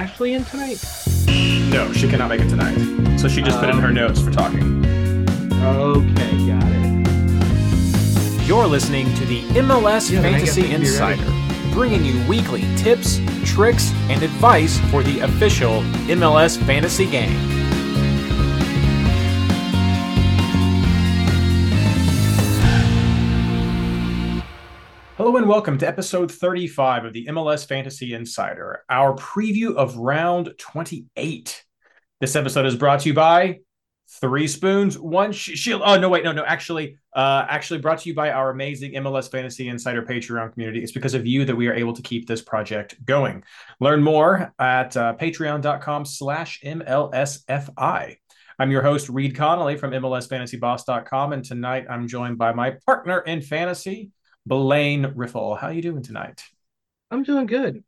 Ashley in tonight? No, she cannot make it tonight. So she just put in her notes for talking. Okay, got it. You're listening to the MLS Yeah, then I guess Fantasy we can be ready. Insider, bringing you weekly tips, tricks, and advice for the official MLS fantasy game. Hello and welcome to episode 35 of the MLS Fantasy Insider, our preview of round 28. This episode is brought to you by Three Spoons, One Sh- Shield. Oh, no, wait, no, no. Actually, uh, actually brought to you by our amazing MLS Fantasy Insider Patreon community. It's because of you that we are able to keep this project going. Learn more at uh, patreon.com slash MLSFI. I'm your host, Reid Connolly from MLSFantasyBoss.com, and tonight I'm joined by my partner in fantasy, Blayne Riffle. How are you doing tonight? I'm doing good.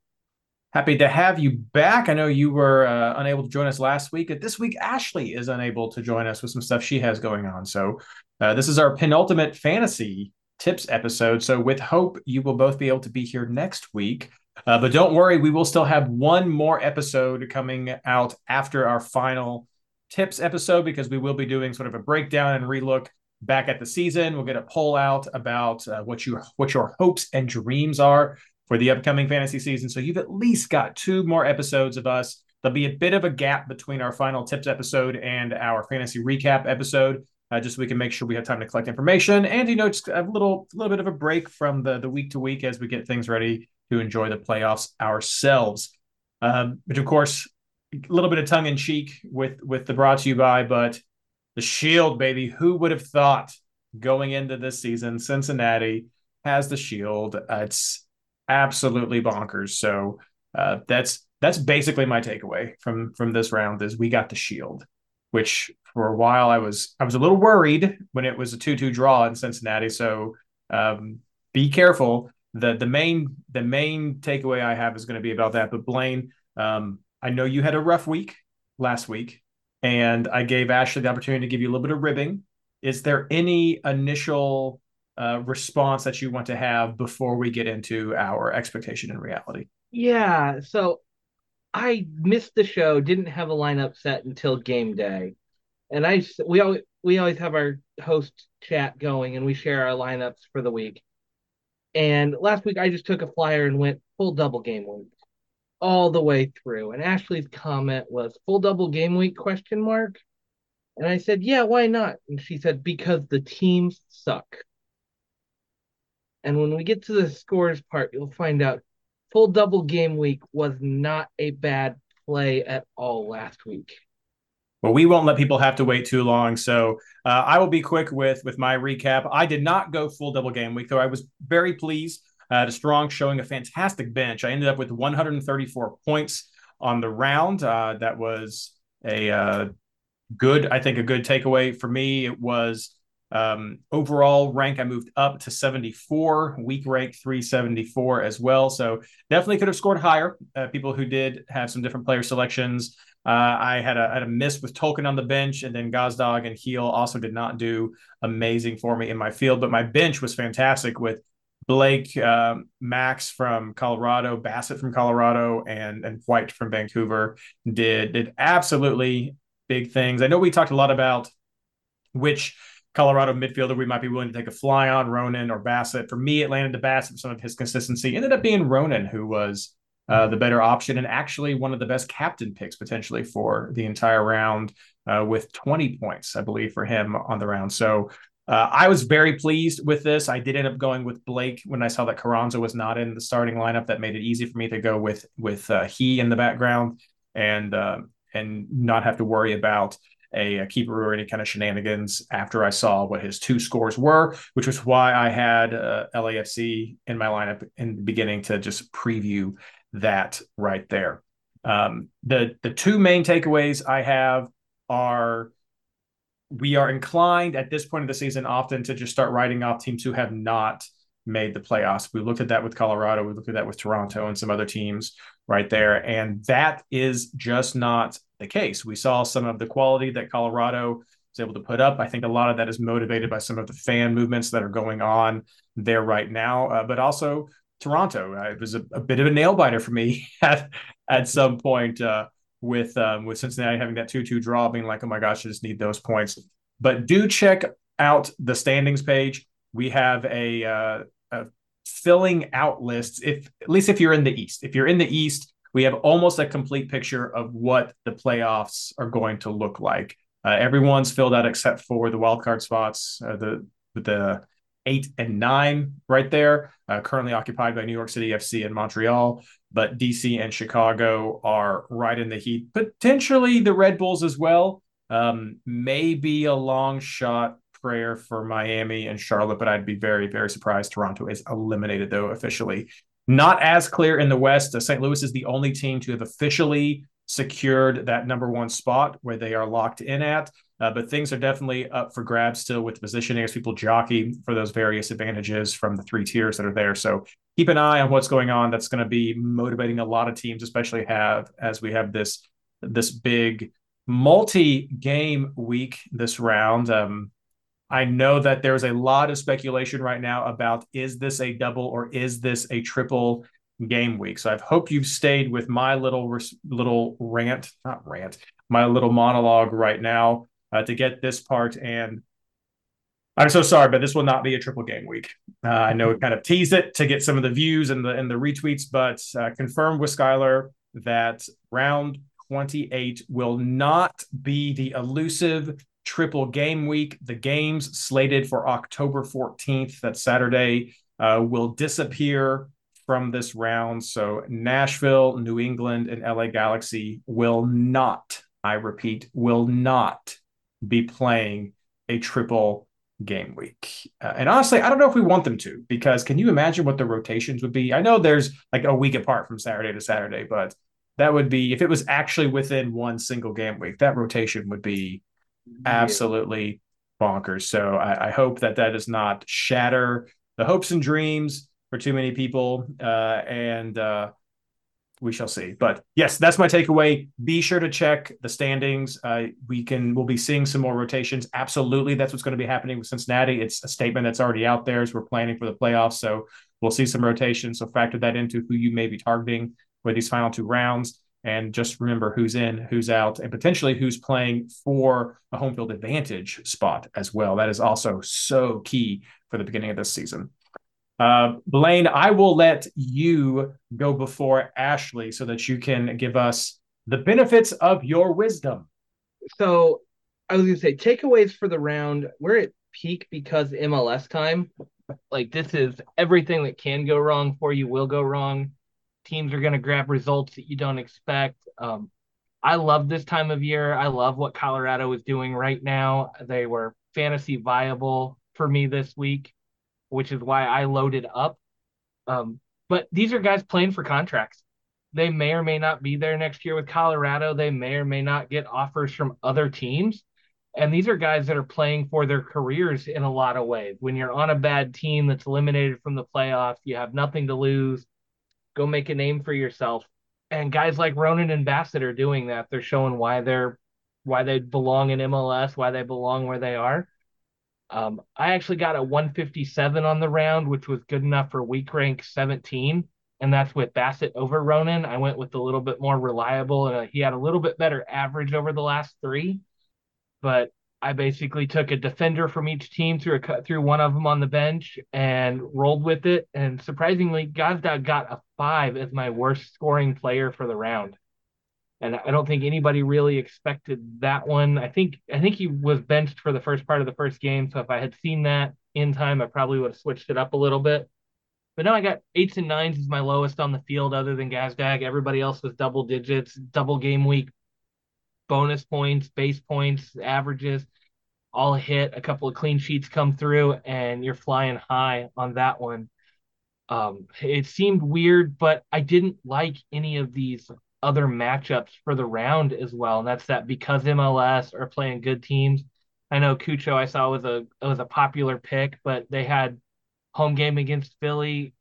Happy to have you back. I know you were uh, unable to join us last week. This week, Ashley is unable to join us with some stuff she has going on. So, uh, this is our penultimate fantasy tips episode. So, with hope, you will both be able to be here next week. Uh, but don't worry, we will still have one more episode coming out after our final tips episode because we will be doing sort of a breakdown and relook back at the season. We'll get a poll out about uh, what you what your hopes and dreams are for the upcoming fantasy season. So you've at least got two more episodes of us. There'll be a bit of a gap between our final tips episode and our fantasy recap episode, uh, just so we can make sure we have time to collect information and you know just a little little bit of a break from the the week to week as we get things ready to enjoy the playoffs ourselves. Um, which of course, a little bit of tongue in cheek with with the brought to you by, but the Shield, baby. Who would have thought going into this season, Cincinnati has the Shield? Uh, it's absolutely bonkers. So uh, that's that's basically my takeaway from from this round is we got the Shield, which for a while I was I was a little worried when it was a two two draw in Cincinnati. So um, be careful. the the main The main takeaway I have is going to be about that. But Blayne, um, I know you had a rough week last week, and I gave Ashley the opportunity to give you a little bit of ribbing. Is there any initial uh, response that you want to have before we get into our expectation and reality? Yeah, so I missed the show, didn't have a lineup set until game day. And I we always we always have our host chat going and we share our lineups for the week. And last week I just took a flyer and went full double game week all the way through. And Ashley's comment was full double game week question mark. And I said, "Yeah, why not?" And she said because the teams suck. And when we get to the scores part, you'll find out full double game week was not a bad play at all last week. Well, we won't let people have to wait too long, so uh, I will be quick with with my recap. I did not go full double game week, though. I was very pleased. Uh, had a strong showing, a fantastic bench. I ended up with 134 points on the round. Uh, that was a uh, good, I think, a good takeaway for me. It was um, overall rank. I moved up to 74, week rank 374 as well. So definitely could have scored higher. Uh, people who did have some different player selections. Uh, I had a, had a miss with Tolkin on the bench, and then Gazdag and Heel also did not do amazing for me in my field. But my bench was fantastic with Blake, um, Max from Colorado, Bassett from Colorado, and and White from Vancouver did did absolutely big things. I know we talked a lot about which Colorado midfielder we might be willing to take a fly on, Ronan or Bassett. For me, it landed to Bassett some of his consistency. Ended up being Ronan, who was uh, the better option and actually one of the best captain picks potentially for the entire round uh, with 20 points, I believe, for him on the round. So uh, I was very pleased with this. I did end up going with Blake when I saw that Carranza was not in the starting lineup. That made it easy for me to go with with uh, he in the background and uh, and not have to worry about a, a, keeper or any kind of shenanigans after I saw what his two scores were, which was why I had uh, LAFC in my lineup in the beginning to just preview that right there. Um, the the two main takeaways I have are we are inclined at this point of the season often to just start writing off teams who have not made the playoffs. We looked at that with Colorado, we looked at that with Toronto and some other teams right there, and that is just not the case. We saw some of the quality that Colorado was able to put up. I think a lot of that is motivated by some of the fan movements that are going on there right now, uh, but also Toronto. Uh, it was a, a, bit of a nail biter for me at at some point uh, with um, with Cincinnati having that two two draw, being like, oh my gosh, I just need those points. But do check out the standings page. We have a, uh, a filling out lists. If at least if you're in the East, if you're in the East, we have almost a complete picture of what the playoffs are going to look like. Uh, everyone's filled out except for the wild card spots, uh, the the eight and nine right there, uh, currently occupied by New York City FC and Montreal. But DC and Chicago are right in the heat. Potentially the Red Bulls as well. Um, maybe a long shot prayer for Miami and Charlotte, but I'd be very, very surprised. Toronto is eliminated, though, officially. Not as clear in the West. Uh, St. Louis is the only team to have officially secured that number one spot where they are locked in at. Uh, but things are definitely up for grabs still with positioning as people jockey for those various advantages from the three tiers that are there. So keep an eye on what's going on. That's going to be motivating a lot of teams, especially have as we have this this big multi-game week this round. Um, I know that there's a lot of speculation right now about is this a double or is this a triple game week. So I hope you've stayed with my little little rant, not rant, my little monologue right now uh, to get this part. And I'm so sorry, but this will not be a triple game week. Uh, I know it kind of teased it to get some of the views and the and the retweets, but uh, confirmed with Skylar that round 28 will not be the elusive triple game week. The games slated for October 14th, that Saturday, uh, will disappear from this round. So Nashville, New England, and LA Galaxy will not, I repeat, will not be playing a triple game week. Uh, and honestly, I don't know if we want them to because can you imagine what the rotations would be? I know there's like a week apart from Saturday to Saturday, but that would be if it was actually within one single game week, that rotation would be absolutely bonkers. So I, I hope that that does not shatter the hopes and dreams for too many people. Uh, and uh, we shall see. But yes, that's my takeaway. Be sure to check the standings. Uh, we can we'll be seeing some more rotations. Absolutely, that's what's going to be happening with Cincinnati. It's a statement that's already out there as we're planning for the playoffs. So we'll see some rotations. So factor that into who you may be targeting for these final two rounds. And just remember who's in, who's out, and potentially who's playing for a home field advantage spot as well. That is also so key for the beginning of this season. Uh, Blayne, I will let you go before Ashley so that you can give us the benefits of your wisdom. So I was going to say takeaways for the round. We're at peak because MLS time. Like this is everything that can go wrong for you will go wrong. Teams are going to grab results that you don't expect. Um, I love this time of year. I love what Colorado is doing right now. They were fantasy viable for me this week which is why I loaded up. Um, but these are guys playing for contracts. They may or may not be there next year with Colorado. They may or may not get offers from other teams. And these are guys that are playing for their careers in a lot of ways. When you're on a bad team that's eliminated from the playoffs, you have nothing to lose. Go make a name for yourself. And guys like Ronan and Bassett are doing that. They're showing why they're why they belong in MLS, why they belong where they are. Um, I actually got a 157 on the round, which was good enough for week rank 17, and that's with Bassett over Ronan. I went with a little bit more reliable, and uh, he had a little bit better average over the last three. But I basically took a defender from each team through a cut through one of them on the bench and rolled with it. And surprisingly, Gazdag got a five as my worst scoring player for the round and I don't think anybody really expected that one. I think I think he was benched for the first part of the first game, so if I had seen that in time, I probably would have switched it up a little bit. But now I got eights and nines is my lowest on the field, other than Gazdag. Everybody else was double digits, double game week, bonus points, base points, averages, all hit. A couple of clean sheets come through, and you're flying high on that one. Um, it seemed weird, but I didn't like any of these other matchups for the round as well. And that's that because MLS are playing good teams. I know Cucho I saw was a was a popular pick, but they had home game against Philly.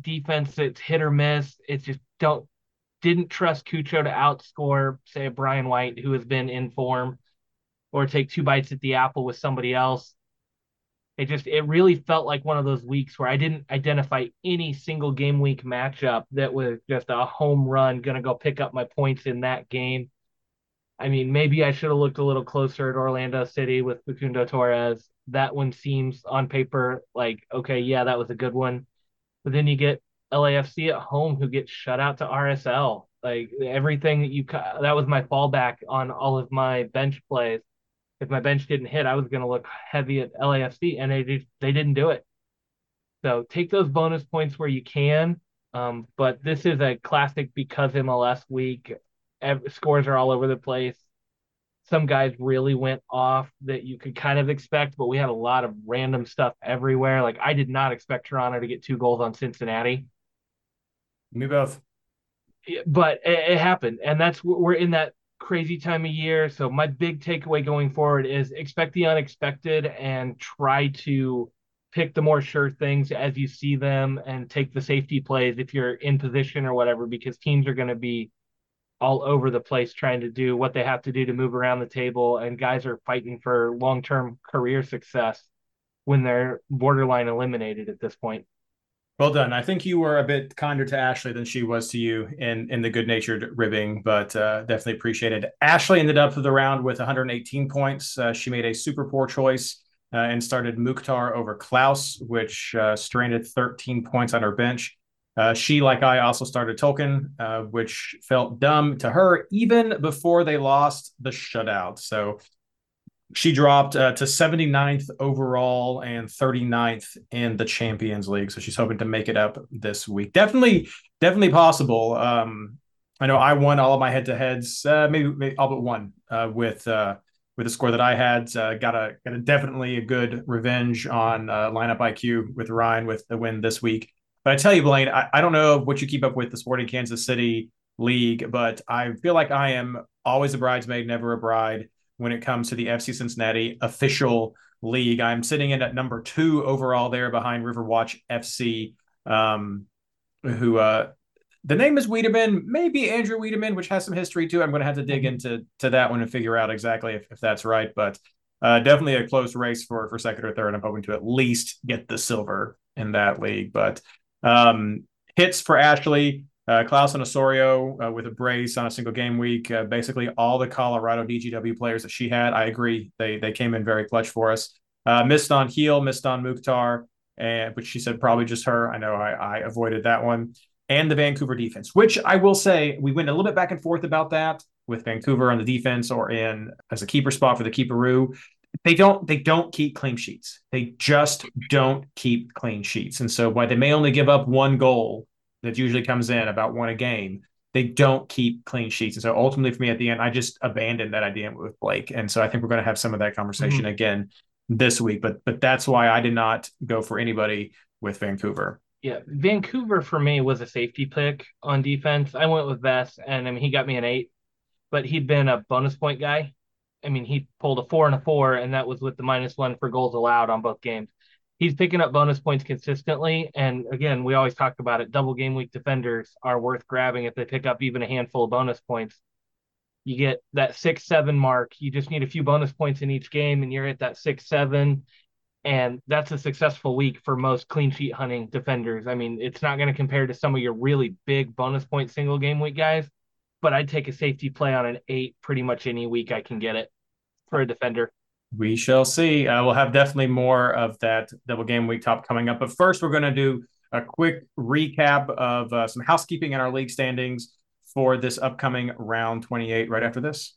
Defense it's hit or miss. It's just don't didn't trust Cucho to outscore, say Brian White, who has been in form, or take two bites at the apple with somebody else. It just it really felt like one of those weeks where I didn't identify any single game week matchup that was just a home run, gonna go pick up my points in that game. I mean, maybe I should have looked a little closer at Orlando City with Facundo Torres. That one seems on paper like okay, yeah, that was a good one. But then you get LAFC at home who gets shut out to RSL. Like everything that you that was my fallback on all of my bench plays if my bench didn't hit, I was going to look heavy at LAFC, and they just, they didn't do it. So take those bonus points where you can. Um, but this is a classic because MLS week. Every, scores are all over the place. Some guys really went off that you could kind of expect, but we had a lot of random stuff everywhere. Like I did not expect Toronto to get two goals on Cincinnati. Me both. But it, it happened, and that's we're in that crazy time of year. So my big takeaway going forward is expect the unexpected and try to pick the more sure things as you see them and take the safety plays if you're in position or whatever because teams are going to be all over the place trying to do what they have to do to move around the table and guys are fighting for long-term career success when they're borderline eliminated at this point. Well done. I think you were a bit kinder to Ashley than she was to you in in the good natured ribbing, but uh, definitely appreciated. Ashley ended up the round with 118 points. Uh, she made a super poor choice uh, and started Mukhtar over Klauss, which uh, stranded 13 points on her bench. Uh, she, like I, also started Tolkin, uh, which felt dumb to her even before they lost the shutout. So she dropped uh, to 79th overall and 39th in the Champions League. So she's hoping to make it up this week. Definitely, definitely possible. Um, I know I won all of my head to heads, uh, maybe, maybe, all but one uh, with uh, with the score that I had. Uh, got a got a definitely a good revenge on uh, lineup IQ with Ryan with the win this week. But I tell you, Blayne, I, I don't know what you keep up with the Sporting Kansas City League, but I feel like I am always a bridesmaid, never a bride when it comes to the FC Cincinnati official league. I'm sitting in at number two overall there behind Riverwatch FC, um, who uh, the name is Wiedemann, maybe Andrew Wiedemann, which has some history too. I'm going to have to dig mm-hmm. into to that one and figure out exactly if, if that's right. But uh, definitely a close race for for second or third. I'm hoping to at least get the silver in that league. But um, hits for Ashley. Uh, Klauss and Osorio uh, with a brace on a single game week. Uh, basically, all the Colorado DGW players that she had, I agree, they they came in very clutch for us. Uh, missed on Heel, missed on Mukhtar, and but she said probably just her. I know I, I avoided that one. And the Vancouver defense, which I will say we went a little bit back and forth about that with Vancouver on the defense or in as a keeper spot for the keeperoo. They don't they don't keep clean sheets. They just don't keep clean sheets. And so while they may only give up one goal, that usually comes in about one a game, they don't keep clean sheets. And so ultimately for me at the end, I just abandoned that idea with Blake. And so I think we're going to have some of that conversation mm-hmm. again this week. But but that's why I did not go for anybody with Vancouver. Yeah, Vancouver for me was a safety pick on defense. I went with Vess, and I mean he got me an eight, but he'd been a bonus point guy. I mean he pulled a four and a four, and that was with the minus one for goals allowed on both games he's picking up bonus points consistently. And again, we always talk about it. Double game week defenders are worth grabbing if they pick up even a handful of bonus points. You get that six seven mark. You just need a few bonus points in each game, and you're at that six seven. And that's a successful week for most clean sheet hunting defenders. I mean, it's not going to compare to some of your really big bonus point single game week guys, but I'd take a safety play on an eight pretty much any week I can get it for a defender. We shall see. Uh, we'll have definitely more of that double game week top coming up. But first, we're going to do a quick recap of uh, some housekeeping in our league standings for this upcoming round 28 right after this.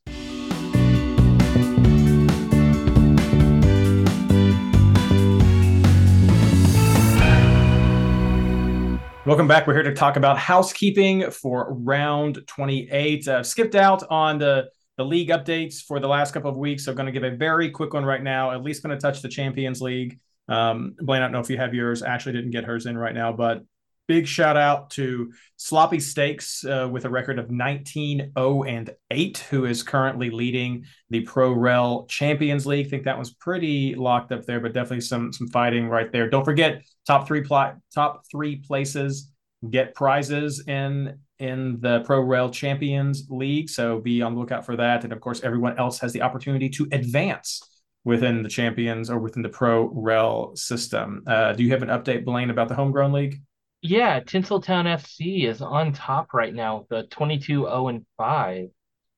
Welcome back. We're here to talk about housekeeping for round 28. Uh, skipped out on the the league updates for the last couple of weeks. So I'm going to give a very quick one right now, at least going to touch the Champions League. Um, Blayne, I don't know if you have yours. Ashley didn't get hers in right now, but big shout out to Sloppy Steaks uh, with a record of 19 0 and 8, who is currently leading the Pro Rel Champions League. I think that was pretty locked up there, but definitely some some fighting right there. Don't forget top three pl- top three places get prizes in in the Pro Rel Champions League. So be on the lookout for that. And of course, everyone else has the opportunity to advance within the champions or within the pro rel system. Uh, do you have an update, Blayne, about the homegrown league? Yeah, Tinseltown FC is on top right now with the 22 0 and 5.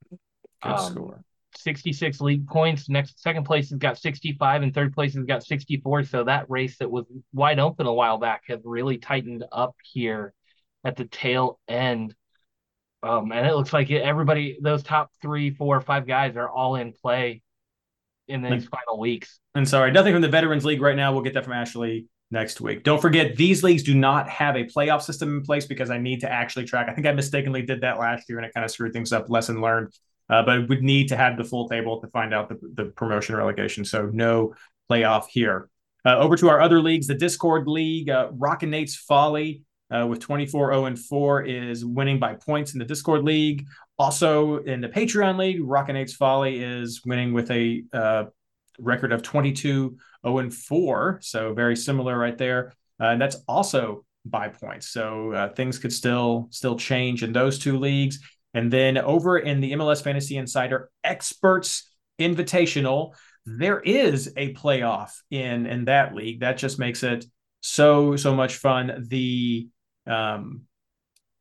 Good um, score. 66 league points. Next, second place has got 65, and third place has got 64. So that race that was wide open a while back has really tightened up here at the tail end. Um, and it looks like everybody, those top three, four, five guys are all in play in these and, final weeks. And sorry, nothing from the Veterans League right now. We'll get that from Ashley next week. Don't forget, these leagues do not have a playoff system in place because I need to actually track. I think I mistakenly did that last year and it kind of screwed things up. Lesson learned. Uh, but would need to have the full table to find out the, the promotion relegation. So no playoff here. Uh, over to our other leagues, the Discord League, uh, Rockin' Nate's Folly uh, with 24 0 and 4 is winning by points in the Discord League. Also in the Patreon League, Rockin' Nate's Folly is winning with a uh, record of 22 0 and 4. So very similar right there. Uh, and that's also by points. So uh, things could still still change in those two leagues. And then over in the MLS Fantasy Insider Experts Invitational, there is a playoff in in that league. That just makes it so so much fun. The um,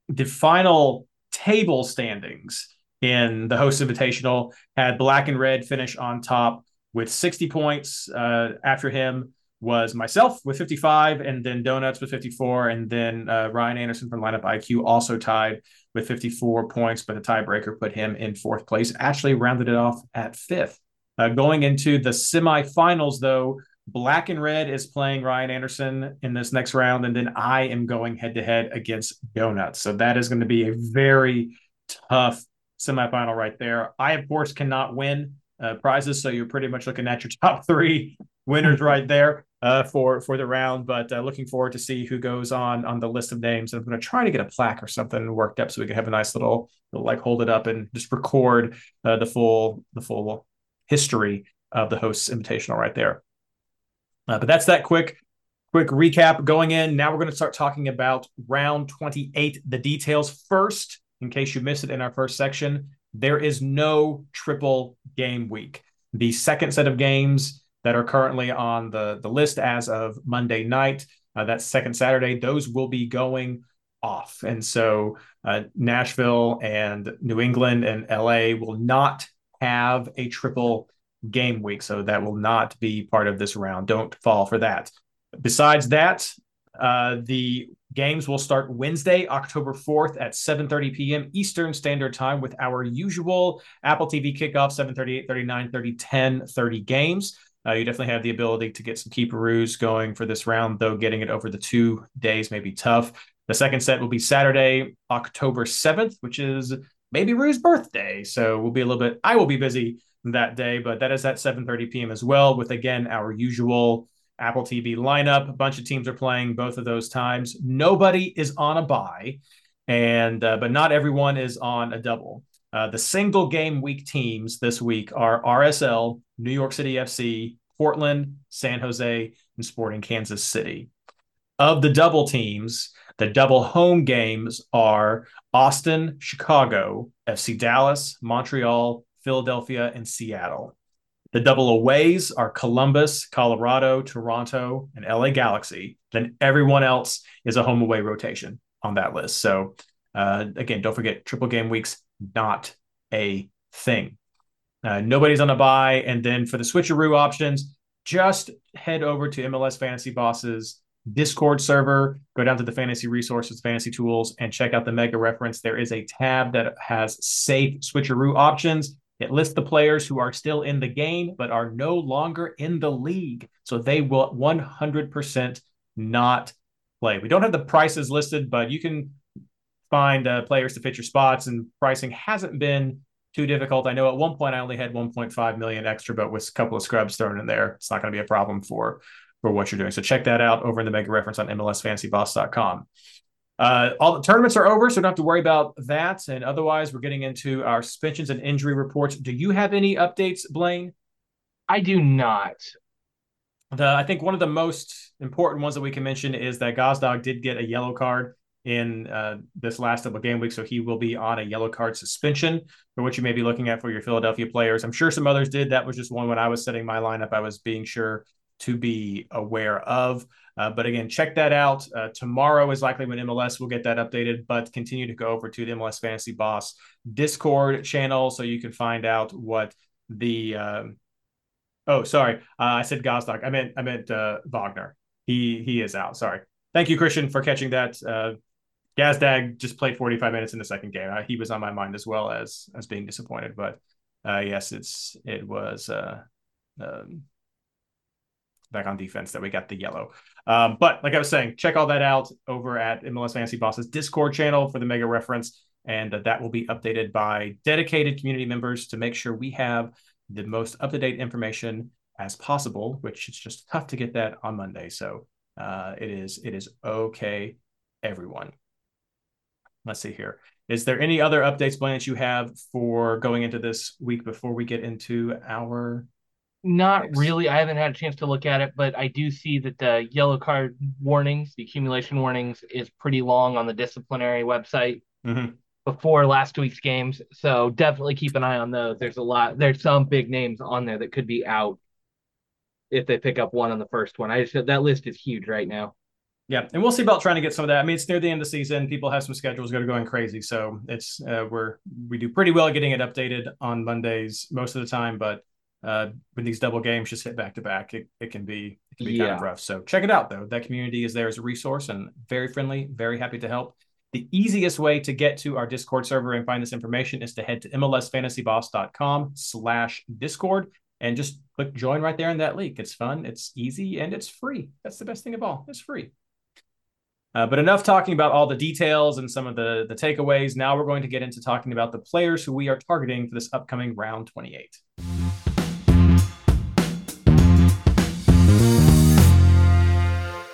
the final table standings in the host invitational had black and red finish on top with 60 points. Uh, after him was myself with 55, and then Donuts with 54, and then uh, Ryan Anderson from Lineup IQ also tied with 54 points, but the tiebreaker put him in fourth place. Ashley rounded it off at fifth. Uh, going into the semifinals, though, Black and Red is playing Ryan Anderson in this next round, and then I am going head to head against Donuts. So that is going to be a very tough semifinal right there. I, of course, cannot win uh, prizes, so you're pretty much looking at your top three winners right there uh, for for the round. But uh, looking forward to see who goes on on the list of names. I'm going to try to get a plaque or something worked up so we can have a nice little, little like hold it up and just record uh, the full the full history of the host's invitational right there. Uh, but that's that quick quick recap going in. Now we're going to start talking about round 28. The details first, in case you missed it in our first section, there is no triple game week. The second set of games that are currently on the, the list as of Monday night. Uh, that second Saturday, those will be going off. And so uh, Nashville and New England and LA will not have a triple game week. So that will not be part of this round. Don't fall for that. Besides that, uh, the games will start Wednesday, October 4th at 7:30 p.m. Eastern Standard Time with our usual Apple TV kickoff 7:30, 8:30, 9:30, 10, 30 games. Uh, you definitely have the ability to get some keeperoos going for this round, though getting it over the two days may be tough. The second set will be Saturday, October 7th, which is maybe Rue's birthday. So we'll be a little bit, I will be busy that day, but that is at 7.30 p.m. as well, with again our usual Apple TV lineup. A bunch of teams are playing both of those times. Nobody is on a bye, and uh, but not everyone is on a double. Uh, the single game week teams this week are RSL, New York City FC, Portland, San Jose, and Sporting Kansas City. Of the double teams, the double home games are Austin, Chicago, FC Dallas, Montreal, Philadelphia, and Seattle. The double aways are Columbus, Colorado, Toronto, and LA Galaxy. Then everyone else is a home away rotation on that list. So, uh, again, don't forget triple game weeks not a thing. Uh, nobody's on a bye. And then for the switcheroo options, just head over to MLS Fantasy Bosses Discord server, go down to the fantasy resources, fantasy tools, and check out the mega reference. There is a tab that has safe switcheroo options. It lists the players who are still in the game but are no longer in the league. So they will 100% not play. We don't have the prices listed, but you can find uh, players to fit your spots, and pricing hasn't been too difficult. I know at one point I only had 1.5 million extra, but with a couple of scrubs thrown in there, it's not going to be a problem for for what you're doing. So check that out over in the mega reference on MLSFantasyBoss.com. Uh, all the tournaments are over, so don't have to worry about that. And otherwise, we're getting into our suspensions and injury reports. Do you have any updates, Blayne? I do not. The I think one of the most important ones that we can mention is that Gazdag did get a yellow card in uh, this last double game week, so he will be on a yellow card suspension for what you may be looking at for your Philadelphia players. I'm sure some others did. That was just one when I was setting my lineup. I was being sure to be aware of. Uh, but again, check that out. Uh, tomorrow is likely when MLS will get that updated, but continue to go over to the MLS Fantasy Boss Discord channel so you can find out what the. Um, oh, sorry, uh, I said Gazdag. I meant I meant uh, Wagner. He he is out. Sorry. Thank you, Christian, for catching that. Uh, Gazdag just played 45 minutes in the second game. Uh, he was on my mind as well as as being disappointed, but yes, it's it was. Um, back on defense that we got the yellow. Um, but like I was saying, check all that out over at MLS Fantasy Bosses Discord channel for the mega reference. And uh, that will be updated by dedicated community members to make sure we have the most up to date information as possible, which it's just tough to get that on Monday. So uh, it is it is okay, everyone. Let's see here. Is there any other updates, Blayne, that you have for going into this week before we get into our not really. I haven't had a chance to look at it, but I do see that the yellow card warnings, the accumulation warnings, is pretty long on the disciplinary website mm-hmm. before last week's games. So definitely keep an eye on those. There's a lot. There's some big names on there that could be out if they pick up one on the first one. I just that list is huge right now. Yeah, and we'll see about trying to get some of that. I mean, it's near the end of the season. People have some schedules that are going crazy, so it's uh, we're we do pretty well getting it updated on Mondays most of the time, but uh, when these double games just hit back to back, it, it can be it can be yeah. kind of rough. So check it out though. That community is there as a resource and very friendly, very happy to help. The easiest way to get to our Discord server and find this information is to head to mlsfantasyboss.com slash discord and just click join right there in that link. It's fun, it's easy, and it's free. That's the best thing of all. It's free. Uh, but enough talking about all the details and some of the, the takeaways. Now we're going to get into talking about the players who we are targeting for this upcoming round 28.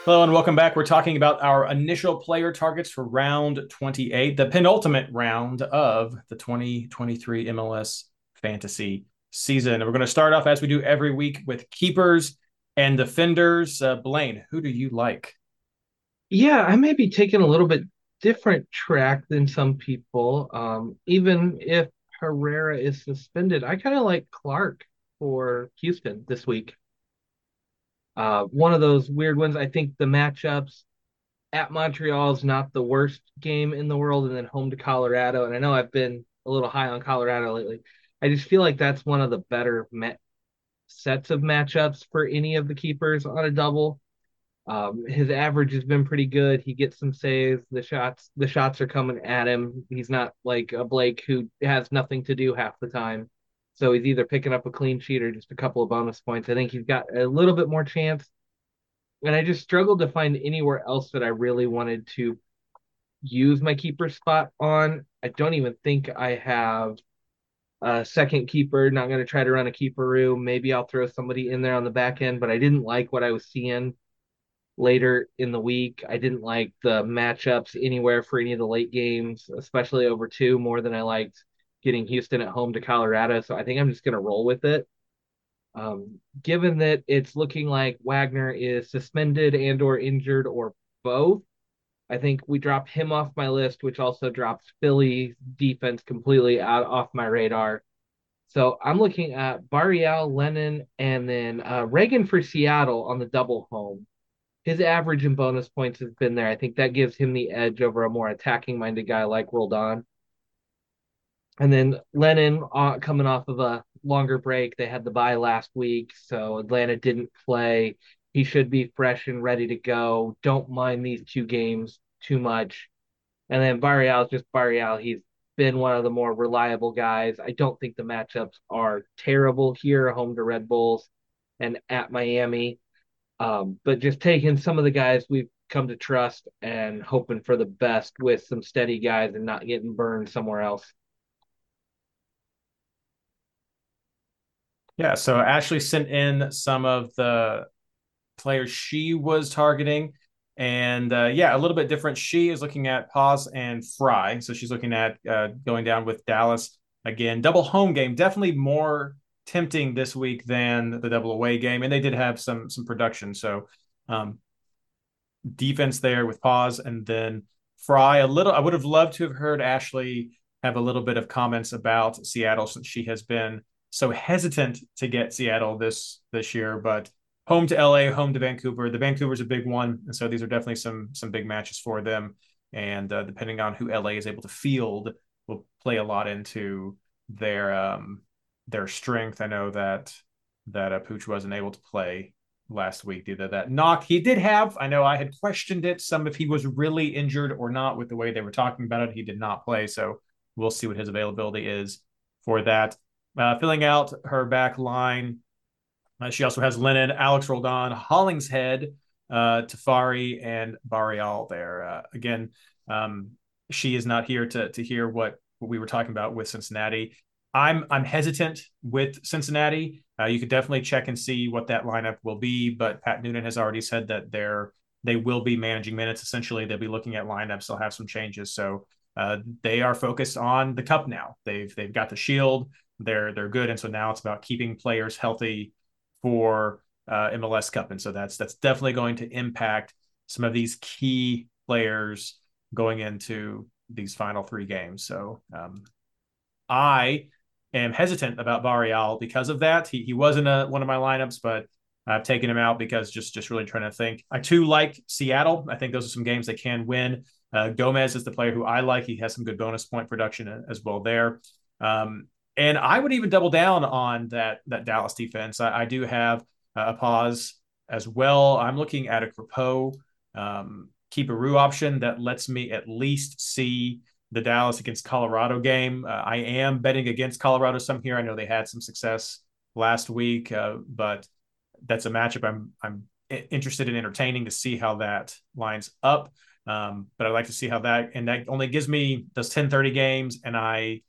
Hello and welcome back. We're talking about our initial player targets for round 28, the penultimate round of the 2023 MLS fantasy season. And we're going to start off as we do every week with keepers and defenders. Uh, Blayne, who do you like? Yeah, I may be taking a little bit different track than some people. Um, even if Herrera is suspended, I kind of like Clark for Houston this week. Uh, one of those weird ones. I think the matchups at Montreal is not the worst game in the world, and then home to Colorado. And I know I've been a little high on Colorado lately. I just feel like that's one of the better met sets of matchups for any of the keepers on a double. Um, his average has been pretty good. He gets some saves. The shots, the shots are coming at him. He's not like a Blake who has nothing to do half the time. So he's either picking up a clean sheet or just a couple of bonus points. I think he's got a little bit more chance. And I just struggled to find anywhere else that I really wanted to use my keeper spot on. I don't even think I have a second keeper. Not going to try to run a keeperoo. Maybe I'll throw somebody in there on the back end, but I didn't like what I was seeing later in the week. I didn't like the matchups anywhere for any of the late games, especially over two, more than I liked getting Houston at home to Colorado. So I think I'm just going to roll with it. Um, given that it's looking like Wagner is suspended and or injured or both, I think we drop him off my list, which also drops Philly defense completely out off my radar. So I'm looking at Barreal, Lennon, and then uh, Ragen for Seattle on the double home. His average and bonus points has been there. I think that gives him the edge over a more attacking minded guy like Roldan. And then Lennon uh, coming off of a longer break. They had the bye last week, so Atlanta didn't play. He should be fresh and ready to go. Don't mind these two games too much. And then Barreal is just Barreal. He's been one of the more reliable guys. I don't think the matchups are terrible here, home to Red Bulls and at Miami. Um, but just taking some of the guys we've come to trust and hoping for the best with some steady guys and not getting burned somewhere else. Yeah, so Ashley sent in some of the players she was targeting. And uh, yeah, a little bit different. She is looking at Paes and Frei. So she's looking at uh, going down with Dallas again. Double home game, definitely more tempting this week than the double away game. And they did have some some production. So um, defense there with Paes and then Frei. A little, I would have loved to have heard Ashley have a little bit of comments about Seattle since she has been so hesitant to get Seattle this this year, but home to LA, home to Vancouver. The Vancouver's a big one, and so these are definitely some some big matches for them. And uh, depending on who LA is able to field, will play a lot into their um, their strength. I know that that uh, Puig wasn't able to play last week due to that knock he did have. I know I had questioned it some if he was really injured or not with the way they were talking about it. He did not play, so we'll see what his availability is for that. Uh, filling out her back line, uh, she also has Lennon, Alex Roldan, Hollingshead, uh, Tafari, and Barreal there. Uh, again, um, she is not here to to hear what, what we were talking about with Cincinnati. I'm I'm hesitant with Cincinnati. Uh, you could definitely check and see what that lineup will be, but Pat Noonan has already said that they're they will be managing minutes. Essentially, they'll be looking at lineups. They'll have some changes. So uh, they are focused on the cup now. They've they've got the shield. They're they're good, and so now it's about keeping players healthy for uh, MLS Cup, and so that's that's definitely going to impact some of these key players going into these final three games. So um, I am hesitant about Barreal because of that. He he wasn't a, one of my lineups, but I've taken him out because just just really trying to think. I too like Seattle. I think those are some games they can win. Uh, Gomez is the player who I like. He has some good bonus point production as well there. Um, and I would even double down on that that Dallas defense. I, I do have a Paes as well. I'm looking at a Crepeau um, Keeperoo option that lets me at least see the Dallas against Colorado game. Uh, I am betting against Colorado some here. I know they had some success last week, uh, but that's a matchup I'm I'm interested in entertaining to see how that lines up. Um, but I'd like to see how that and that only gives me those 10-30 games, and I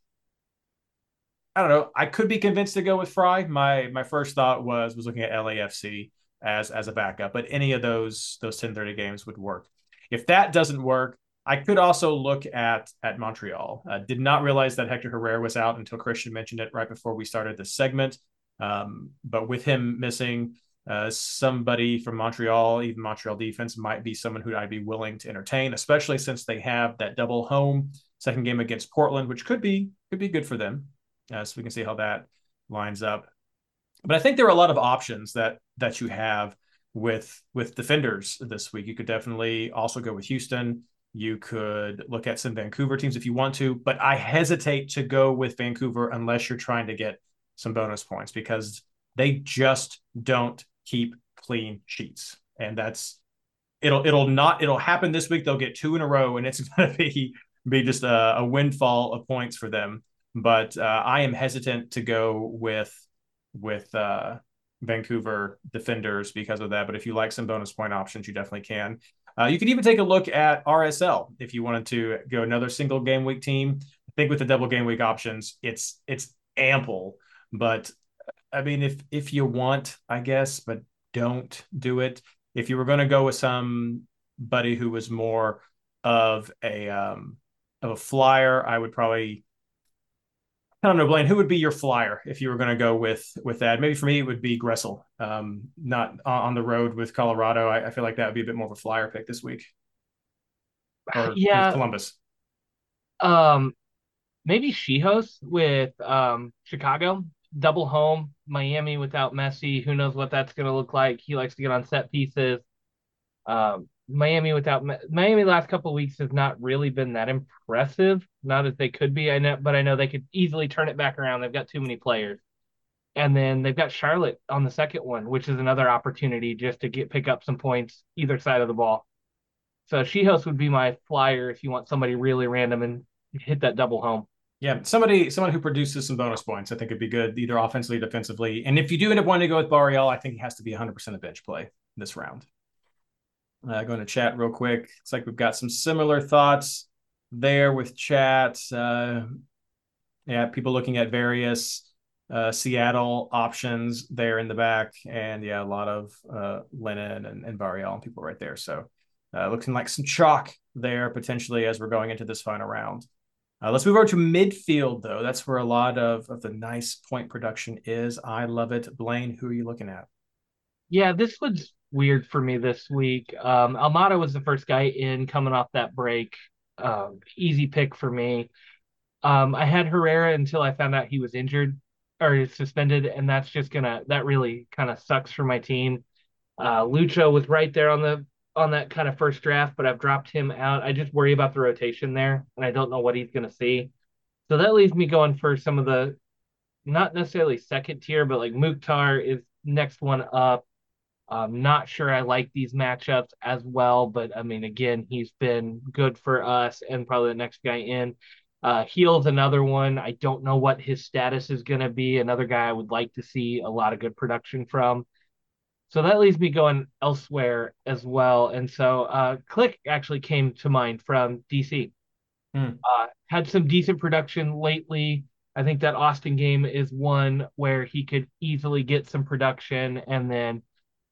I don't know. I could be convinced to go with Frei. My my first thought was was looking at LAFC as as a backup, but any of those those 10-30 games would work. If that doesn't work, I could also look at at Montreal. Uh, did not realize that Hector Herrera was out until Christian mentioned it right before we started this segment. Um, but with him missing, uh, somebody from Montreal, even Montreal defense, might be someone who I'd be willing to entertain, especially since they have that double home second game against Portland, which could be could be good for them. Uh, so we can see how that lines up. But I think there are a lot of options that that you have with with defenders this week. You could definitely also go with Houston. You could look at some Vancouver teams if you want to, but I hesitate to go with Vancouver unless you're trying to get some bonus points because they just don't keep clean sheets. And that's it'll it'll not it'll happen this week. They'll get two in a row, and it's to be be just a, a, windfall of points for them. But uh, I am hesitant to go with with uh, Vancouver defenders because of that. But if you like some bonus point options, you definitely can. Uh, you can even take a look at RSL if you wanted to go another single game week team. I think with the double game week options, it's it's ample. But I mean, if if you want, I guess, but don't do it. If you were going to go with somebody who was more of a um, of a flyer, I would probably I don't know, Blayne. Who would be your flyer if you were going to go with with that? Maybe for me, it would be Gressel. Um, not on the road with Colorado. I, I, feel like that would be a bit more of a flyer pick this week. Or yeah, Columbus. Um, maybe Czichos with um Chicago double home. Miami without Messi. Who knows what that's going to look like? He likes to get on set pieces. Um, Miami without Miami last couple weeks has not really been that impressive. Not as they could be, I know, but I know they could easily turn it back around. They've got too many players, and then they've got Charlotte on the second one, which is another opportunity just to get pick up some points either side of the ball. So Czichos would be my flyer if you want somebody really random and hit that double home. Yeah, somebody someone who produces some bonus points, I think would be good either offensively, defensively. And if you do end up wanting to go with Barreal, I think he has to be 100% a bench play this round. Uh, going to chat real quick. Looks like we've got some similar thoughts there with chat. Uh, yeah, people looking at various uh, Seattle options there in the back, and yeah, a lot of uh, Lennon and, and Barreal and people right there. So uh, looking like some chalk there potentially as we're going into this final round. Uh, let's move over to midfield, though. That's where a lot of, of the nice point production is. I love it. Blayne, who are you looking at? Yeah, this was weird for me this week. Um, Almada was the first guy in coming off that break. Um, easy pick for me. Um, I had Herrera until I found out he was injured or suspended, and that's just gonna that really kind of sucks for my team. Uh, Lucho was right there on the on that kind of first draft, but I've dropped him out. I just worry about the rotation there, and I don't know what he's gonna see. So that leaves me going for some of the not necessarily second tier, but like Mukhtar is next one up. I'm not sure I like these matchups as well, but I mean, again, he's been good for us and probably the next guy in. Uh, Gil's another one. I don't know what his status is going to be. Another guy I would like to see a lot of good production from. So that leaves me going elsewhere as well. And so uh, Klich actually came to mind from DC. Hmm. Uh, had some decent production lately. I think that Austin game is one where he could easily get some production and then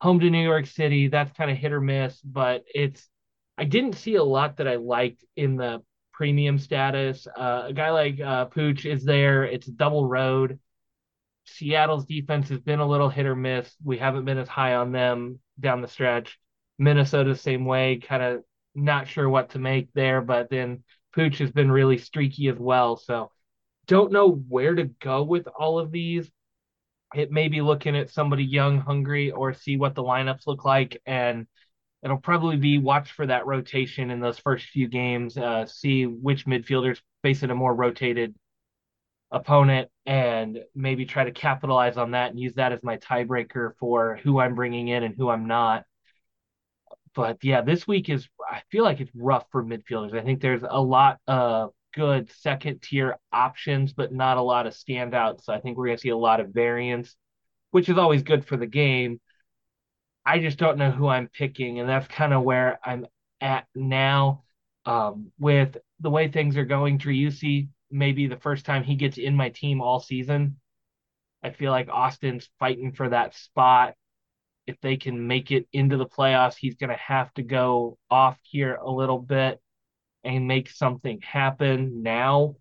home to New York City. That's kind of hit or miss, but it's I didn't see a lot that I liked in the premium status. Uh, a guy like uh, Puig is there. It's a double road. Seattle's defense has been a little hit or miss. We haven't been as high on them down the stretch. Minnesota, same way, kind of not sure what to make there, but then Puig has been really streaky as well. So don't know where to go with all of these. It may be looking at somebody young, hungry, or see what the lineups look like and it'll probably be watch for that rotation in those first few games, uh, see which midfielders facing a more rotated opponent, and maybe try to capitalize on that and use that as my tiebreaker for who I'm bringing in and who I'm not. But yeah, this week is I feel like it's rough for midfielders. I think there's a lot of good second tier options, but not a lot of standouts. So I think we're gonna see a lot of variance, which is always good for the game I just don't know who I'm picking, and that's kind of where I'm at now. Um, with the way things are going, Driussi maybe the first time he gets in my team all season. I feel like Austin's fighting for that spot. If they can make it into the playoffs, he's going to have to go off here a little bit and make something happen now.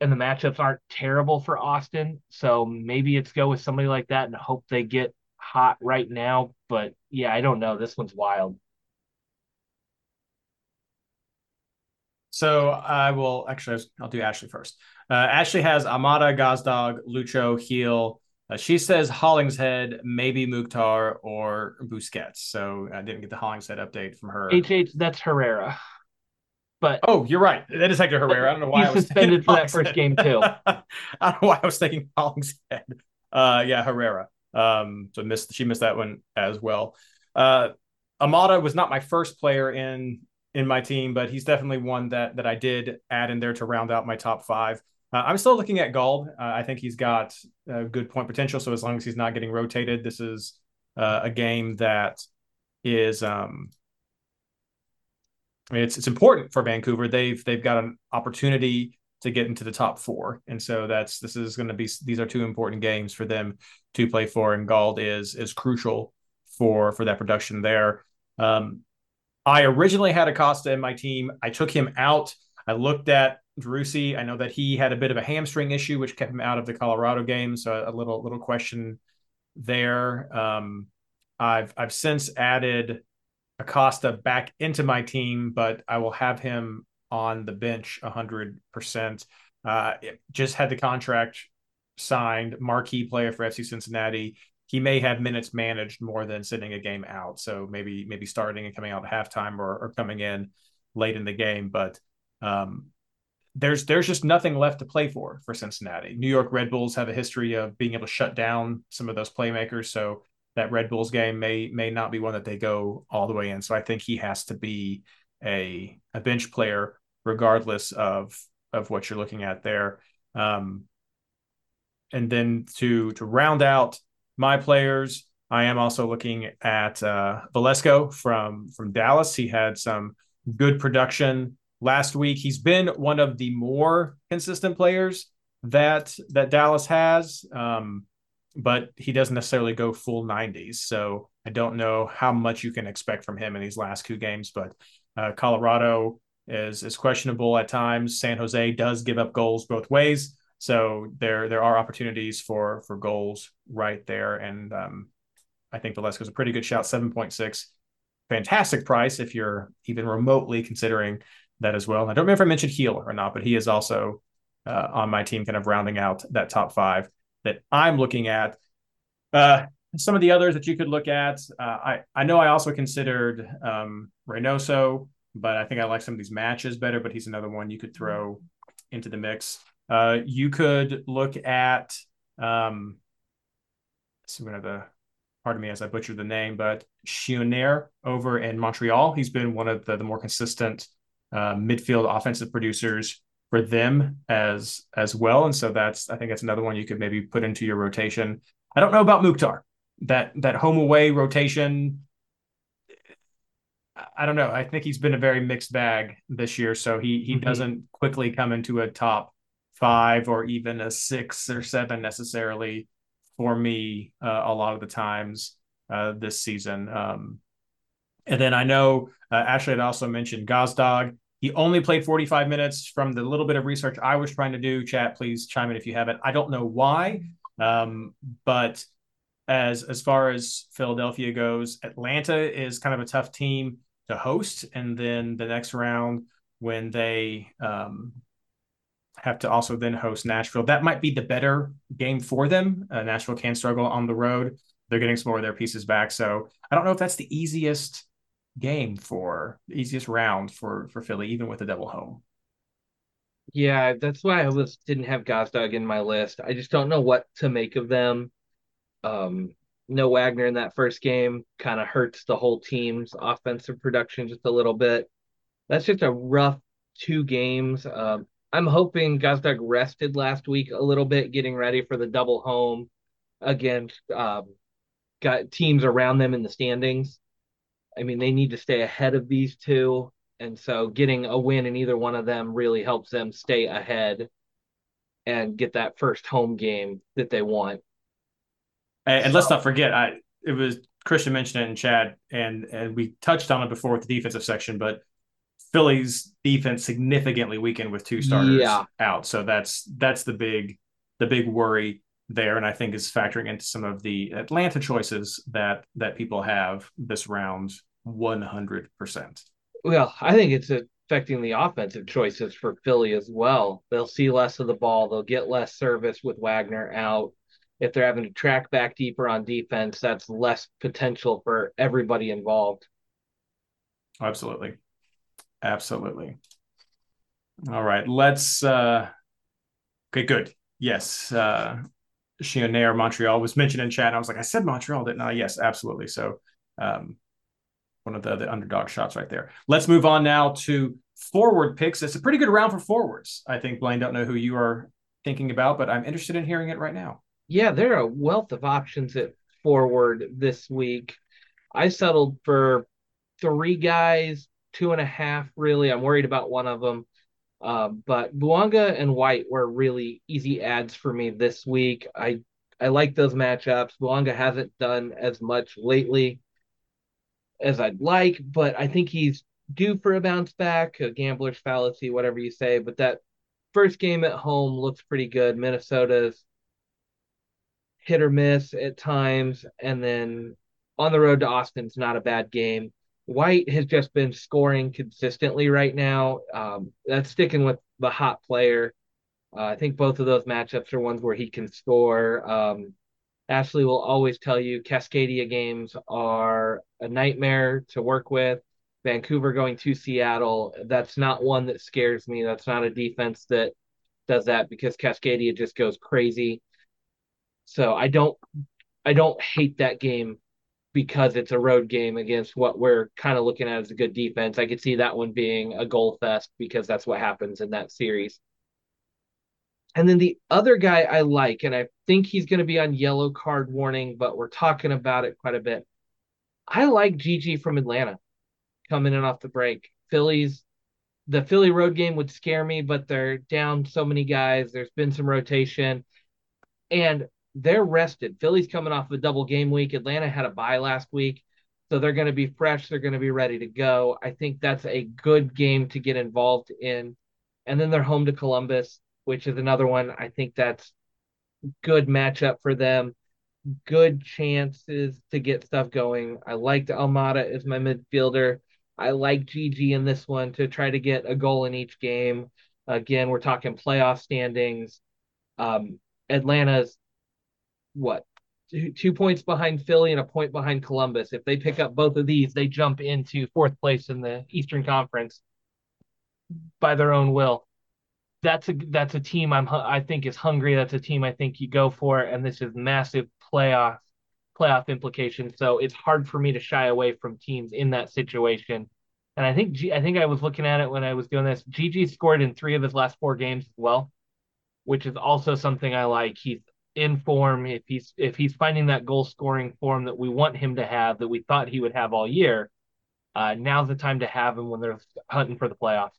And the matchups aren't terrible for Austin. So maybe it's go with somebody like that and hope they get hot right now, but yeah, I don't know. This one's wild. So I will actually, I'll do Ashley first. Uh, Ashley has Almada, Gazdag, Lucho, Gil. Uh, she says Hollingshead, maybe Mukhtar or Busquets. So I didn't get the Hollingshead update from her. HH, that's Herrera. But oh, you're right. That is Hector Herrera. I don't know why I was suspended for that first game too. I don't know why I was thinking Hollingshead. Uh, yeah, Herrera. Um, so missed she missed that one as well. Uh, Almada was not my first player in in my team, but he's definitely one that that I did add in there to round out my top five. Uh, I'm still looking at Gauld. Uh, I think he's got a good point potential. So as long as he's not getting rotated, this is uh, a game that is. Um, I mean, it's it's important for Vancouver. They've they've got an opportunity to get into the top four. And so that's this is going to be these are two important games for them to play for, and Gauld is is crucial for for that production there. Um, I originally had Acosta in my team. I took him out. I looked at Driussi. I know that he had a bit of a hamstring issue, which kept him out of the Colorado game. So a little little question there. Um, I've I've since added Acosta back into my team, but I will have him on the bench 100%. Uh, just had the contract signed, marquee player for FC Cincinnati. He may have minutes managed more than sitting a game out. So maybe maybe starting and coming out at halftime or, or coming in late in the game. But um, there's there's just nothing left to play for for Cincinnati. New York Red Bulls have a history of being able to shut down some of those playmakers. So that Red Bulls game may may not be one that they go all the way in. So I think he has to be a a bench player regardless of of what you're looking at there. Um, and then to to round out my players, I am also looking at uh, Velasco from from Dallas. He had some good production last week. He's been one of the more consistent players that that Dallas has, um, but he doesn't necessarily go full 90s. So I don't know how much you can expect from him in these last two games. But uh, Colorado is is questionable at times. San Jose does give up goals both ways, so there there are opportunities for for goals right there. And um, I think Velasco's a pretty good shout, seven point six, fantastic price if you're even remotely considering that as well. I don't remember if I mentioned Gil or not, but he is also uh, on my team, kind of rounding out that top five that I'm looking at. Uh, some of the others that you could look at, uh, I I know I also considered um, Reynoso, but I think I like some of these matches better. But he's another one you could throw into the mix. Uh, you could look at um, see one of the pardon me as I butchered the name, but Choinière over in Montreal. He's been one of the, the more consistent uh, midfield offensive producers for them as as well. And so that's I think that's another one you could maybe put into your rotation. I don't know about Mukhtar. That that home away rotation. I don't know. I think he's been a very mixed bag this year. So he he mm-hmm. doesn't quickly come into a top five or even a six or seven necessarily for me uh, a lot of the times uh, this season. Um, and then I know uh, Ashley had also mentioned Gazdag. He only played 45 minutes from the little bit of research I was trying to do. Chat, please chime in if you have it. I don't know why, um, but as as far as Philadelphia goes, Atlanta is kind of a tough team to host, and then the next round when they um, have to also then host Nashville. That might be the better game for them. Uh, Nashville can struggle on the road. They're getting some more of their pieces back. So I don't know if that's the easiest game for the easiest round for for Philly, even with a double home. Yeah, that's why I was didn't have Gazdag in my list. I just don't know what to make of them. Um, no Wagner in that first game kind of hurts the whole team's offensive production just a little bit. That's just a rough two games. Um, I'm hoping Gazdag rested last week a little bit, getting ready for the double home against um, got teams around them in the standings. I mean, they need to stay ahead of these two, and so getting a win in either one of them really helps them stay ahead and get that first home game that they want. And, and let's not forget, I it was Christian mentioned it in Chad, and and we touched on it before with the defensive section, but Philly's defense significantly weakened with two starters yeah. out. So that's that's the big the big worry there, and I think is factoring into some of the Atlanta choices that that people have this round. One hundred percent. Well, I think it's affecting the offensive choices for Philly as well. They'll see less of the ball. They'll get less service with Wagner out. If they're having to track back deeper on defense, that's less potential for everybody involved. Absolutely. Absolutely. All right, let's. uh Okay, good. Yes, uh Choinière Montreal was mentioned in chat. I was like, I said Montreal, didn't I? Yes, absolutely. So, um, one of the, the underdog shots right there. Let's move on now to forward picks. It's a pretty good round for forwards. I think Blayne. Don't know who you are thinking about, but I'm interested in hearing it right now. Yeah, there are a wealth of options at forward this week. I settled for three guys two and a half, really. I'm worried about one of them. Um, but Bouanga and White were really easy ads for me this week. I I like those matchups. Bouanga hasn't done as much lately as I'd like, but I think he's due for a bounce back, a gambler's fallacy, whatever you say. But that first game at home looks pretty good. Minnesota's hit or miss at times, and then on the road to Austin's not a bad game. White has just been scoring consistently right now. Um, that's sticking with the hot player. Uh, I think both of those matchups are ones where he can score. Um, Ashley will always tell you Cascadia games are a nightmare to work with. Vancouver going to Seattle, that's not one that scares me. That's not a defense that does that because Cascadia just goes crazy. So I don't I don't hate that game because it's a road game against what we're kind of looking at as a good defense. I could see that one being a goal fest because that's what happens in that series. And then the other guy I like, and I think he's going to be on yellow card warning, but we're talking about it quite a bit. I like GG from Atlanta coming in off the break. Phillies, the Philly road game would scare me, but they're down so many guys. There's been some rotation. And they're rested. Philly's coming off a double game week. Atlanta had a bye last week. So they're going to be fresh. They're going to be ready to go. I think that's a good game to get involved in. And then they're home to Columbus, which is another one. I think that's good matchup for them. Good chances to get stuff going. I liked Almada as my midfielder. I like GG in this one to try to get a goal in each game. Again, we're talking playoff standings. Um, Atlanta's what two, two points behind Philly and a point behind Columbus. If they pick up both of these, they jump into fourth place in the Eastern Conference by their own will. That's a that's a team I'm I think is hungry. That's a team I think you go for, and this is massive playoff playoff implications. So it's hard for me to shy away from teams in that situation. And I think G, I think I was looking at it when I was doing this. GG scored in three of his last four games as well, which is also something I like. He's in form. If he's if he's finding that goal scoring form that we want him to have, that we thought he would have all year, uh, now's the time to have him when they're hunting for the playoffs.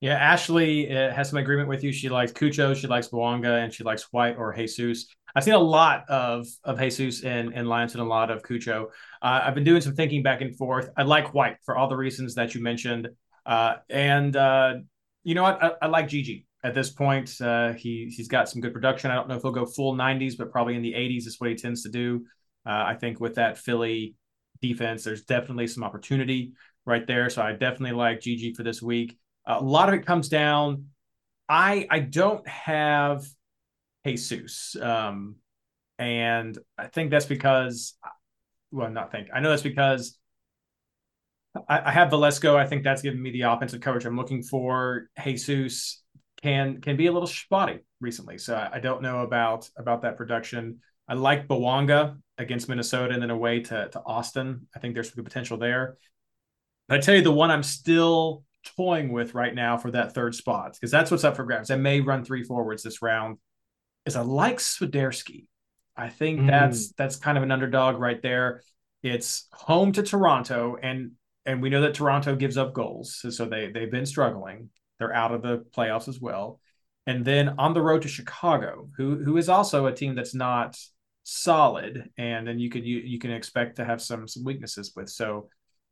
Yeah, Ashley uh, has some agreement with you. She likes Cucho, she likes Bouanga, and she likes White or Jesus. I've seen a lot of of Jesus and and Lyons and a lot of Cucho. Uh, I've been doing some thinking back and forth. I like White for all the reasons that you mentioned, uh, and uh, you know what? I, I, like GG at this point. Uh, he he's got some good production. I don't know if he'll go full 90s, but probably in the 80s is what he tends to do. Uh, I think with that Philly defense, there's definitely some opportunity right there. So I definitely like GG for this week. a lot of it comes down. I I don't have Jesus. Um, and I think that's because, well, not think. I know that's because I, have Velasco. I think that's giving me the offensive coverage I'm looking for. Jesus can can be a little spotty recently, so I, I don't know about about that production. I like Bouanga against Minnesota and then away to, to Austin. I think there's some good potential there. But I tell you, the one I'm still toying with right now for that third spot, because that's what's up for grabs. I may run three forwards this round is I like Swiderski. I think mm. that's that's kind of an underdog right there. It's home to Toronto, and and we know that Toronto gives up goals, so they they've been struggling. They're out of the playoffs as well, and then on the road to Chicago, who who is also a team that's not solid, and then you could you, you can expect to have some some weaknesses with. So,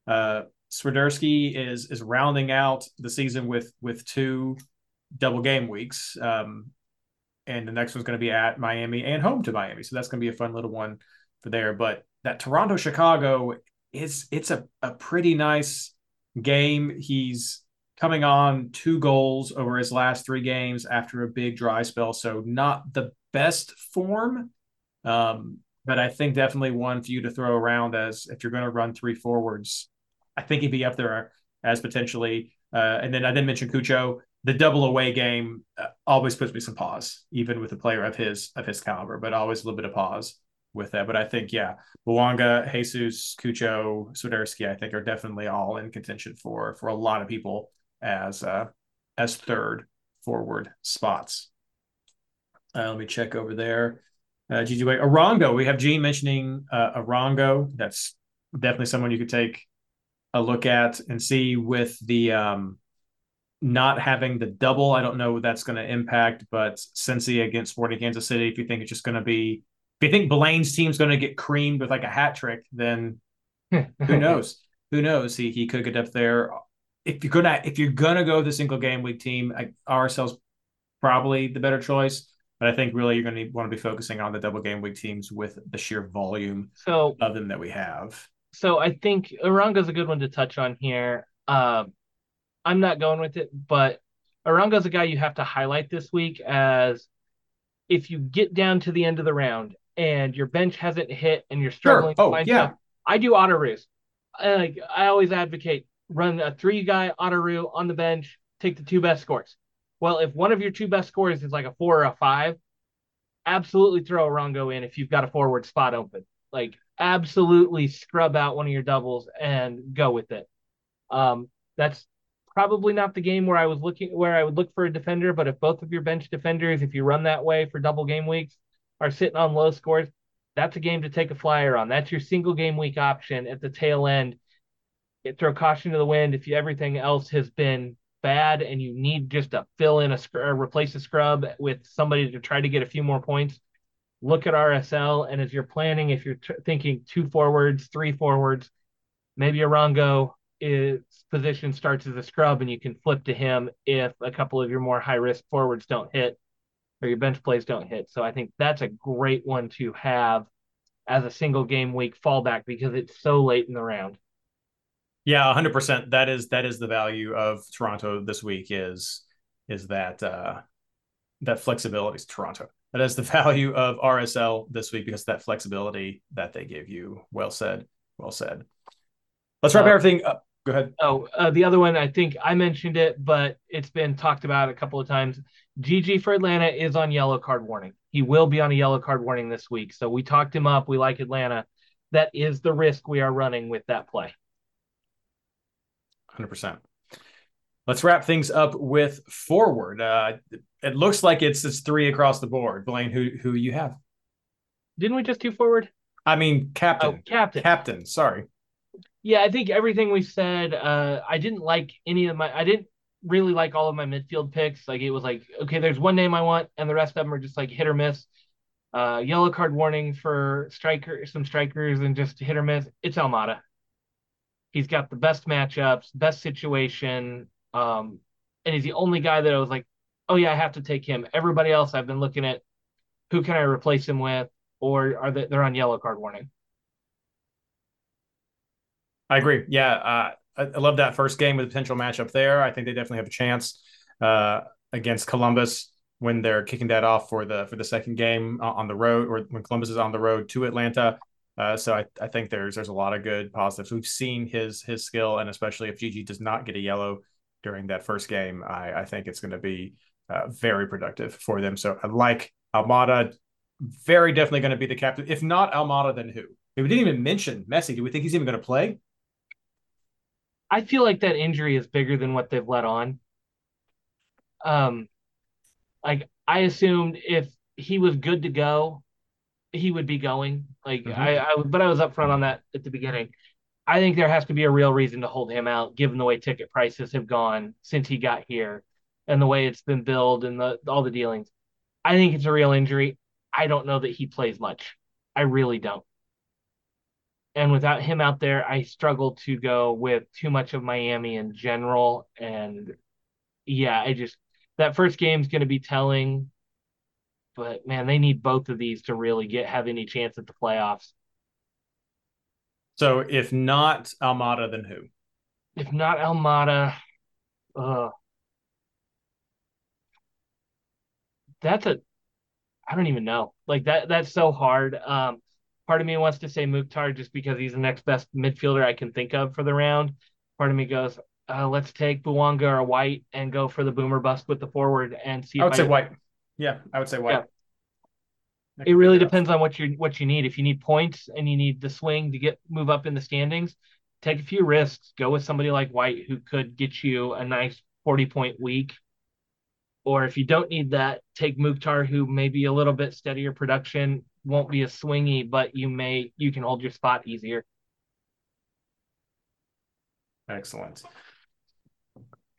uh, Swiderski is is rounding out the season with with two double game weeks. Um, and the next one's going to be at Miami and home to Miami. So that's going to be a fun little one for there. But that Toronto Chicago is it's a, a pretty nice game. He's coming on two goals over his last three games after a big dry spell. So not the best form. Um, but I think definitely one for you to throw around as if you're going to run three forwards. I think he'd be up there as potentially. Uh, and then I didn't mention Cucho the double away game uh, always puts me some pause, even with a player of his of his caliber, but always a little bit of pause with that. But I think, yeah, Bouanga, Jesus, Cucho, Swiderski, I think are definitely all in contention for for a lot of people as uh as third forward spots. Uh, let me check over there. Uh, Gigi Arango. We have Gene mentioning uh, Arango. That's definitely someone you could take a look at and see with the um, not having the double, I don't know what that's going to impact, but Cincy against Sporting Kansas City, if you think it's just going to be, if you think Blayne's team's going to get creamed with like a hat trick, then who knows? Who knows? He he could get up there. If you're gonna if you're gonna go the single game week team, I, RSL's probably the better choice. But I think really you're going to want to be focusing on the double game week teams with the sheer volume so, of them that we have. So I think Arango's a good one to touch on here. Um, I'm not going with it, but Arango's a guy you have to highlight this week as if you get down to the end of the round and your bench hasn't hit and you're struggling sure. oh, yeah. Stuff, I do Otteroos. I, like I always advocate run a three guy Otteroo on the bench, take the two best scores. Well, if one of your two best scores is like a four or a five, absolutely throw Arango in if you've got a forward spot open. Like absolutely scrub out one of your doubles and go with it. Um, that's probably not the game where I was looking where I would look for a defender, but if both of your bench defenders, if you run that way for double game weeks, are sitting on low scores, that's a game to take a flyer on. That's your single game week option at the tail end. Throw caution to the wind if you, everything else has been bad and you need just to fill in a replace a scrub with somebody to try to get a few more points. Look at RSL, and as you're planning, if you're t- thinking two forwards, three forwards, maybe Arango is position starts as a scrub and you can flip to him if a couple of your more high risk forwards don't hit or your bench plays don't hit. So I think that's a great one to have as a single game week fallback because it's so late in the round. Yeah, hundred percent. That is that is the value of Toronto this week is is that uh that flexibility is Toronto. That is the value of RSL this week because that flexibility that they give you. Well said. Well said. Let's wrap uh, everything up. Go ahead. Oh, uh, the other one, I think I mentioned it, but it's been talked about a couple of times. GG for Atlanta is on yellow card warning. He will be on a yellow card warning this week. So we talked him up. We like Atlanta. That is the risk we are running with that play. 100%. Let's wrap things up with forward. Uh, it looks like it's it's three across the board. Blayne, who who you have? Didn't we just do forward? I mean, captain. Oh, captain. Captain. Sorry. Yeah, I think everything we said. Uh, I didn't like any of my. I didn't really like all of my midfield picks. Like it was like, okay, there's one name I want, and the rest of them are just like hit or miss. Uh, yellow card warning for striker, some strikers, and just hit or miss. It's Almada. He's got the best matchups, best situation, um, and he's the only guy that I was like, oh yeah, I have to take him. Everybody else, I've been looking at who can I replace him with, or are they they're on yellow card warning. I agree. Yeah, uh, I, I, love that first game with a potential matchup there. I think they definitely have a chance uh, against Columbus when they're kicking that off for the for the second game on the road, or when Columbus is on the road to Atlanta. Uh, so I, I think there's there's a lot of good positives. We've seen his his skill, and especially if GG does not get a yellow during that first game, I, I think it's going to be uh, very productive for them. So I like Almada, very definitely going to be the captain. If not Almada, then who? We didn't even mention Messi. Do we think he's even going to play? I feel like that injury is bigger than what they've let on. Um, like I assumed if he was good to go, he would be going. Like mm-hmm. I, I, but I was upfront on that at the beginning. I think there has to be a real reason to hold him out, given the way ticket prices have gone since he got here, and the way it's been billed and the all the dealings. I think it's a real injury. I don't know that he plays much. I really don't and without him out there, I struggle to go with too much of Miami in general. And yeah, I just that first game's going to be telling. But man, they need both of these to really get have any chance at the playoffs. So if not Almada, then who? If not Almada, uh, that's a I don't even know. Like that that's so hard. Um Part of me wants to say Mukhtar just because he's the next best midfielder I can think of for the round. Part of me goes, uh, let's take Bouanga or White and go for the boomer bust with the forward and see. I would say White. Yeah, I would say White. Yeah. It really depends on what you what you need. If you need points and you need the swing to get move up in the standings, take a few risks. Go with somebody like White who could get you a nice forty point week. Or if you don't need that, take Mukhtar who may be a little bit steadier production won't be as swingy, but you may you can hold your spot easier. Excellent.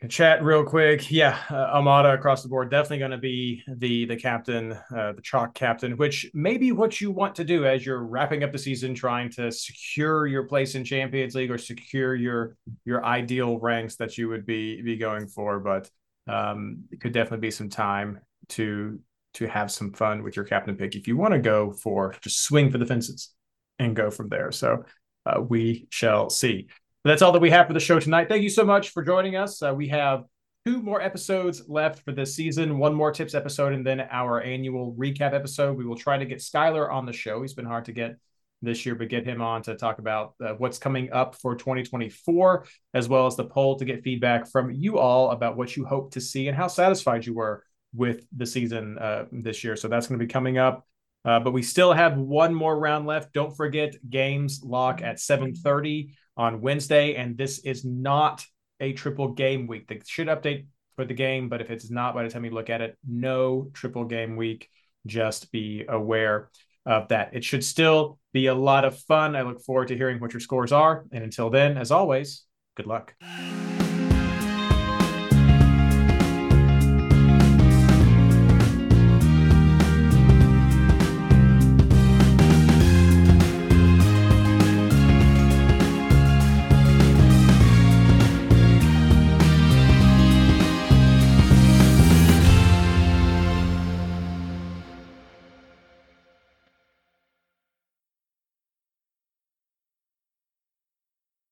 Chat real quick. Yeah, uh, Almada across the board definitely going to be the the captain, uh, the chalk captain, which may be what you want to do as you're wrapping up the season, trying to secure your place in Champions League or secure your your ideal ranks that you would be be going for. But um, it could definitely be some time to to have some fun with your captain pick if you want to go for just swing for the fences and go from there. So uh, we shall see. But that's all that we have for the show tonight. Thank you so much for joining us. Uh, we have two more episodes left for this season, one more tips episode, and then our annual recap episode. We will try to get Skylar on the show. He's been hard to get this year, but get him on to talk about uh, what's coming up for 2024, as well as the poll to get feedback from you all about what you hope to see and how satisfied you were with the season uh, this year. So that's going to be coming up. Uh, but we still have one more round left. Don't forget games lock at 7:30 on Wednesday, and this is not a triple game week. They should update for the game, but if it's not by the time you look at it, no triple game week. Just be aware of that. It should still be a lot of fun. I look forward to hearing what your scores are. And until then, as always, good luck.